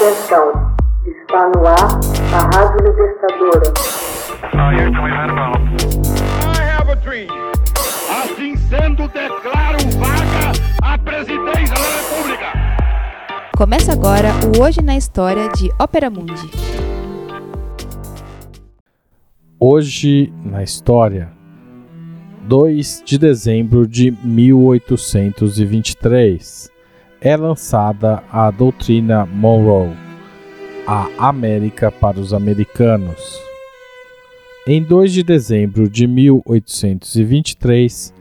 Atenção, está no ar a Rádio Libertadora. Assim sendo, declaro vaga a presidência da República. Começa agora o Hoje na História de Ópera Mundi. Hoje na História, 2 de dezembro de 1823 é lançada a doutrina Monroe, a América para os americanos. Em 2 de dezembro de 1823,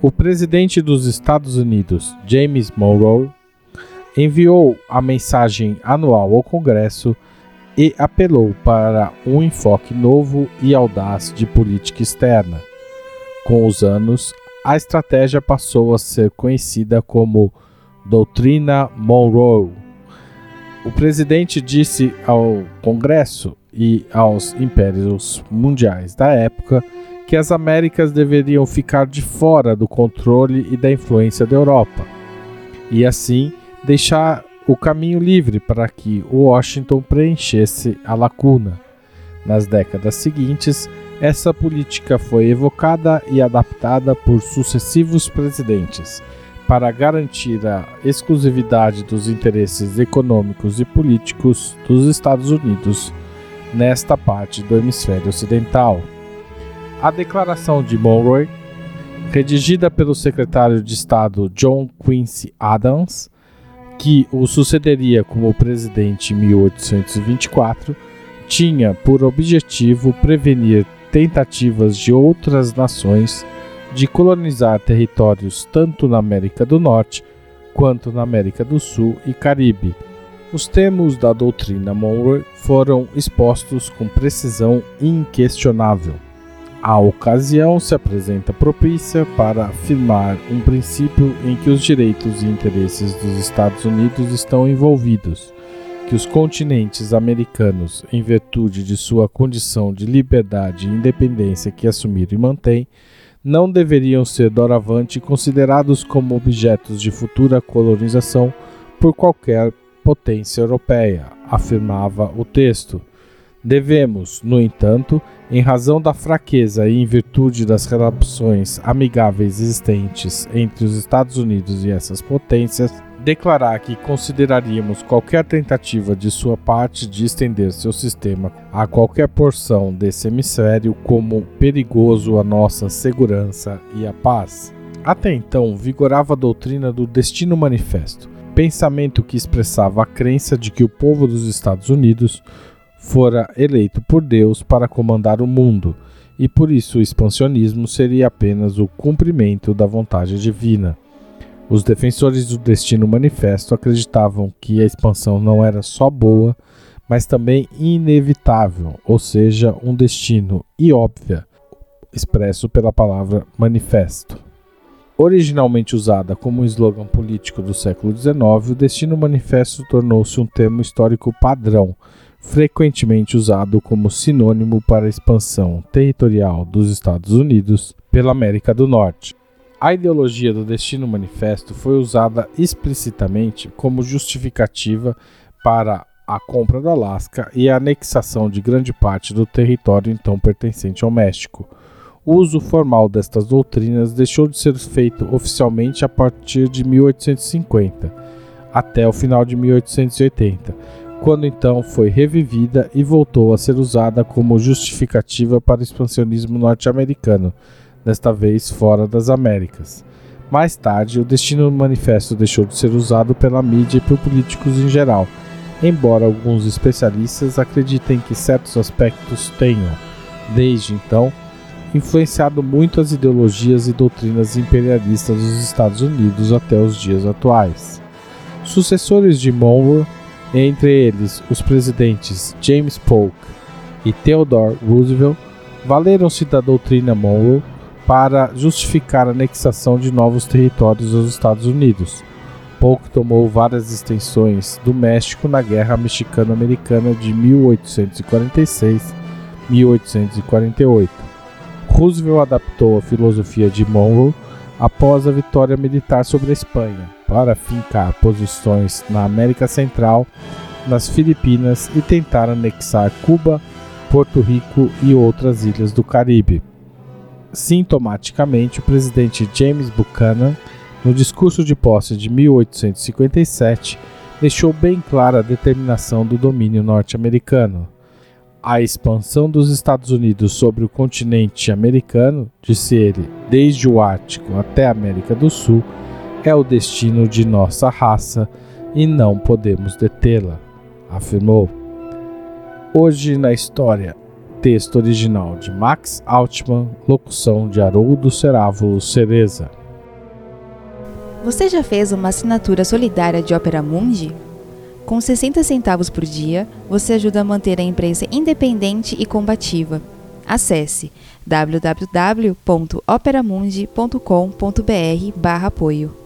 o presidente dos Estados Unidos, James Monroe, enviou a mensagem anual ao Congresso e apelou para um enfoque novo e audaz de política externa. Com os anos, a estratégia passou a ser conhecida como Doutrina Monroe. O presidente disse ao Congresso e aos impérios mundiais da época que as Américas deveriam ficar de fora do controle e da influência da Europa, e assim deixar o caminho livre para que Washington preenchesse a lacuna. Nas décadas seguintes, essa política foi evocada e adaptada por sucessivos presidentes para garantir a exclusividade dos interesses econômicos e políticos dos Estados Unidos nesta parte do hemisfério ocidental. A Declaração de Monroe, redigida pelo secretário de Estado John Quincy Adams, que o sucederia como presidente em 1824, tinha por objetivo prevenir tentativas de outras nações de colonizar territórios tanto na América do Norte quanto na América do Sul e Caribe. Os termos da doutrina Monroe foram expostos com precisão inquestionável. A ocasião se apresenta propícia para afirmar um princípio em que os direitos e interesses dos Estados Unidos estão envolvidos, que os continentes americanos, em virtude de sua condição de liberdade e independência que assumiram e mantêm, não deveriam ser doravante considerados como objetos de futura colonização por qualquer potência europeia, afirmava o texto. Devemos, no entanto, em razão da fraqueza e em virtude das relações amigáveis existentes entre os Estados Unidos e essas potências, declarar que consideraríamos qualquer tentativa de sua parte de estender seu sistema a qualquer porção desse hemisfério como perigoso à nossa segurança e à paz. Até então, vigorava a doutrina do Destino Manifesto, pensamento que expressava a crença de que o povo dos Estados Unidos fora eleito por Deus para comandar o mundo, e por isso o expansionismo seria apenas o cumprimento da vontade divina. Os defensores do Destino Manifesto acreditavam que a expansão não era só boa, mas também inevitável, ou seja, um destino e óbvia, expresso pela palavra manifesto. Originalmente usada como um slogan político do século XIX, o Destino Manifesto tornou-se um termo histórico padrão, frequentemente usado como sinônimo para a expansão territorial dos Estados Unidos pela América do Norte. A ideologia do Destino Manifesto foi usada explicitamente como justificativa para a compra do Alasca e a anexação de grande parte do território então pertencente ao México. O uso formal destas doutrinas deixou de ser feito oficialmente a partir de 1850, até o final de 1880, quando então foi revivida e voltou a ser usada como justificativa para o expansionismo norte-americano, desta vez fora das Américas. Mais tarde, o Destino Manifesto deixou de ser usado pela mídia e por políticos em geral, embora alguns especialistas acreditem que certos aspectos tenham, desde então, influenciado muito as ideologias e doutrinas imperialistas dos Estados Unidos até os dias atuais. Sucessores de Monroe, entre eles os presidentes James Polk e Theodore Roosevelt, valeram-se da doutrina Monroe para justificar a anexação de novos territórios aos Estados Unidos. Polk tomou várias extensões do México na Guerra Mexicano-Americana de 1846-1848. Roosevelt adaptou a filosofia de Monroe após a vitória militar sobre a Espanha para fincar posições na América Central nas Filipinas e tentar anexar Cuba, Porto Rico e outras ilhas do Caribe. Sintomaticamente, o presidente James Buchanan, no discurso de posse de 1857, deixou bem clara a determinação do domínio norte-americano. A expansão dos Estados Unidos sobre o continente americano, disse ele, desde o Ártico até a América do Sul, é o destino de nossa raça e não podemos detê-la, afirmou. Hoje na história, texto original de Max Altman, locução de Haroldo Cerávulo Cereza. Você já fez uma assinatura solidária de Opera Mundi? Com 60 centavos por dia, você ajuda a manter a imprensa independente e combativa. Acesse www.operamundi.com.br/apoio.